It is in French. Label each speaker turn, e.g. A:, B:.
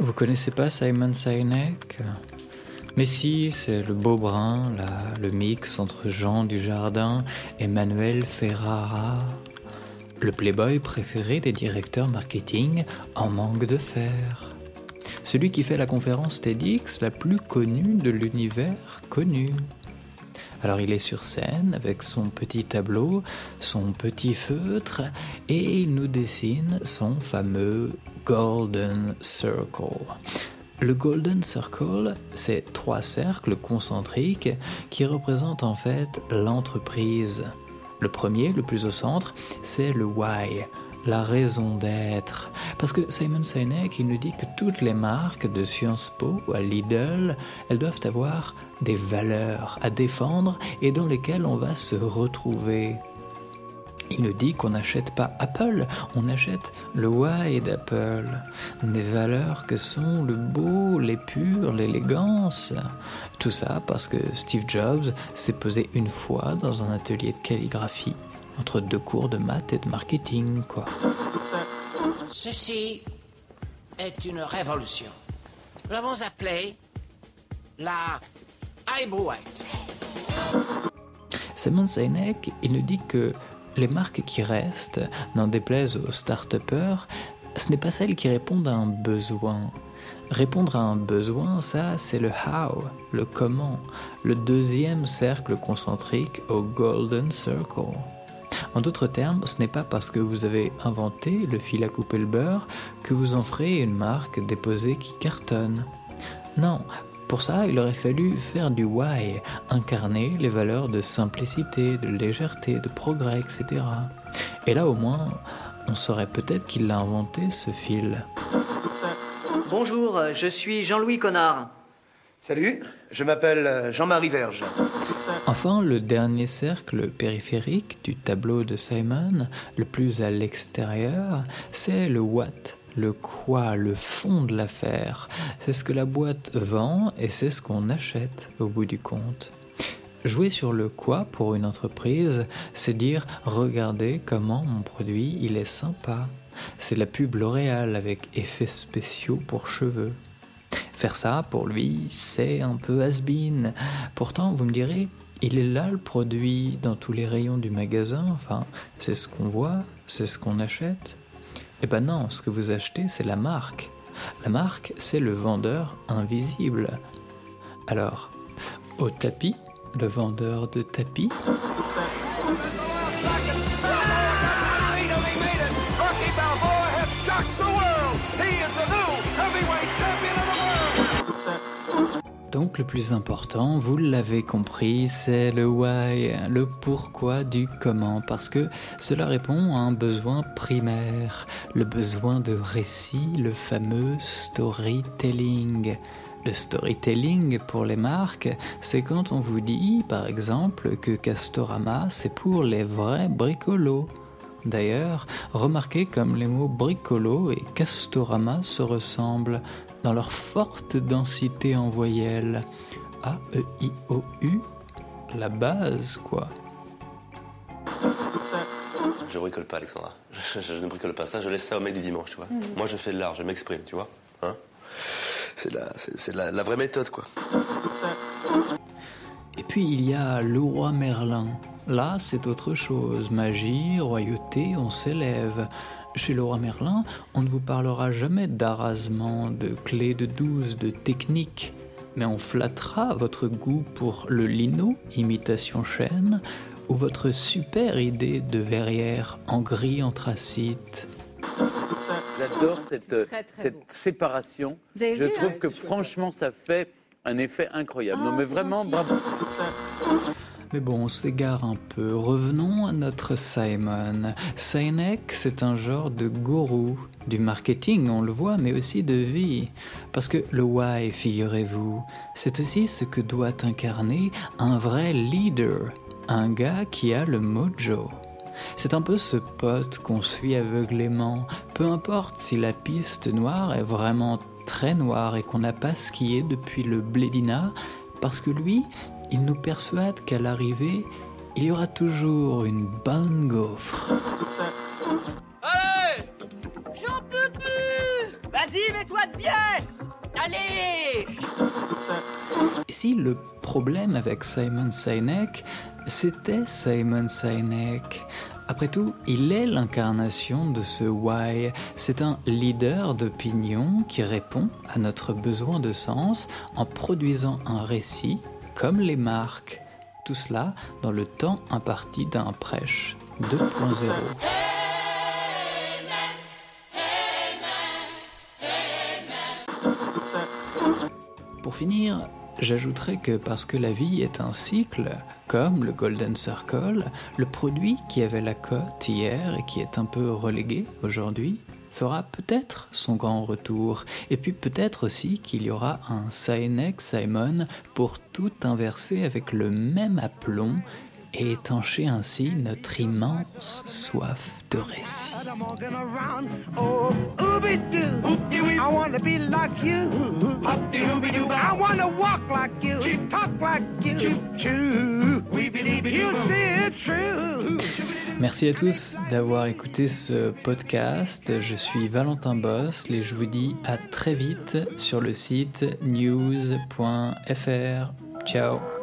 A: Vous connaissez pas Simon Sinek? Mais si, c'est le beau brun, là, le mix entre Jean Dujardin et Manuel Ferrara. Le playboy préféré des directeurs marketing en manque de fer. Celui qui fait la conférence TEDx la plus connue de l'univers connu. Alors il est sur scène avec son petit tableau, son petit feutre, et il nous dessine son fameux Golden Circle. Le Golden Circle, c'est trois cercles concentriques qui représentent en fait l'entreprise. Le premier, le plus au centre, c'est le why, la raison d'être. Parce que Simon Sinek, il nous dit que toutes les marques de Sciences Po à Lidl, elles doivent avoir des valeurs à défendre et dans lesquelles on va se retrouver. Il nous dit qu'on n'achète pas Apple, on achète le why d'Apple. Des valeurs que sont le beau, l'épure, l'élégance. Tout ça parce que Steve Jobs s'est posé une fois dans un atelier de calligraphie, entre deux cours de maths et de marketing, quoi.
B: Ceci est une révolution. Nous l'avons appelée la Eyebrow
A: Simon Sinek, il nous dit que les marques qui restent, n'en déplaise aux start-upers, ce n'est pas celles qui répondent à un besoin. Répondre à un besoin, ça, c'est le how, le comment, le deuxième cercle concentrique au Golden Circle. En d'autres termes, ce n'est pas parce que vous avez inventé le fil à couper le beurre que vous en ferez une marque déposée qui cartonne. Non, pour ça, il aurait fallu faire du why, incarner les valeurs de simplicité, de légèreté, de progrès, etc. Et là au moins, on saurait peut-être qu'il l'a inventé ce fil.
C: Bonjour, je suis Jean-Louis Connard.
D: Salut, je m'appelle Jean-Marie Verge.
A: Enfin, le dernier cercle périphérique du tableau de Simon, le plus à l'extérieur, c'est le what, le quoi, le fond de l'affaire. C'est ce que la boîte vend et c'est ce qu'on achète au bout du compte. Jouer sur le quoi pour une entreprise, c'est dire regardez comment mon produit il est sympa. C'est la pub L'Oréal avec effets spéciaux pour cheveux. Faire ça, pour lui, c'est un peu has-been. Pourtant, vous me direz, il est là le produit dans tous les rayons du magasin, enfin, c'est ce qu'on voit, c'est ce qu'on achète. Eh ben non, ce que vous achetez, c'est la marque. La marque, c'est le vendeur invisible. Alors, au tapis, le vendeur de tapis. Donc le plus important, vous l'avez compris, c'est le why, le pourquoi du comment, parce que cela répond à un besoin primaire, le besoin de récit, le fameux storytelling. Le storytelling pour les marques, c'est quand on vous dit, par exemple, que Castorama, c'est pour les vrais bricolos. D'ailleurs, remarquez comme les mots bricolo et Castorama se ressemblent dans leur forte densité en voyelles. A, E, I, O, U, la base, quoi.
E: Je bricole pas, Alexandra. Je, ne bricole pas. Ça, je laisse ça au mec du dimanche, tu vois. Mhm. Moi, je fais de l'art, je m'exprime, tu vois. Hein? C'est la, c'est, la, la vraie méthode, quoi.
A: Et puis, il y a le roi Merlin. Là, c'est autre chose. Magie, royauté, on s'élève. Chez le roi Merlin, on ne vous parlera jamais d'arrasement, de clés de douze, de technique, mais on flattera votre goût pour le lino, imitation chêne, ou votre super idée de verrière en gris anthracite.
F: J'adore cette, cette séparation. Je trouve que franchement, ça fait un effet incroyable. non, mais vraiment, bravo.
A: Mais bon, on s'égare un peu. Revenons à notre Simon. Sinek, c'est un genre de gourou. Du marketing, on le voit, mais aussi de vie. Parce que le why, figurez-vous, c'est aussi ce que doit incarner un vrai leader. Un gars qui a le mojo. C'est un peu ce pote qu'on suit aveuglément, peu importe si la piste noire est vraiment très noir et qu'on n'a pas skié depuis le Blédina, parce que lui, il nous persuade qu'à l'arrivée, il y aura toujours une bonne gaufre. Allez! J'en peux plus!
G: Vas-y, mets-toi de bien Allez!
A: Si le problème avec Simon Sinek, c'était Simon Sinek, après tout, il est l'incarnation de ce why. C'est un leader d'opinion qui répond à notre besoin de sens en produisant un récit comme les marques. Tout cela dans le temps imparti d'un prêche 2.0. Pour finir, J'ajouterais que parce que la vie est un cycle, comme le Golden Circle, le produit qui avait la cote hier et qui est un peu relégué aujourd'hui fera peut-être son grand retour. Et puis peut-être aussi qu'il y aura un Sinek Simon pour tout inverser avec le même aplomb et étancher ainsi notre immense soif de récit. Merci à tous d'avoir écouté ce podcast. Je suis Valentin Boss et je vous dis à très vite sur le site news.fr. Ciao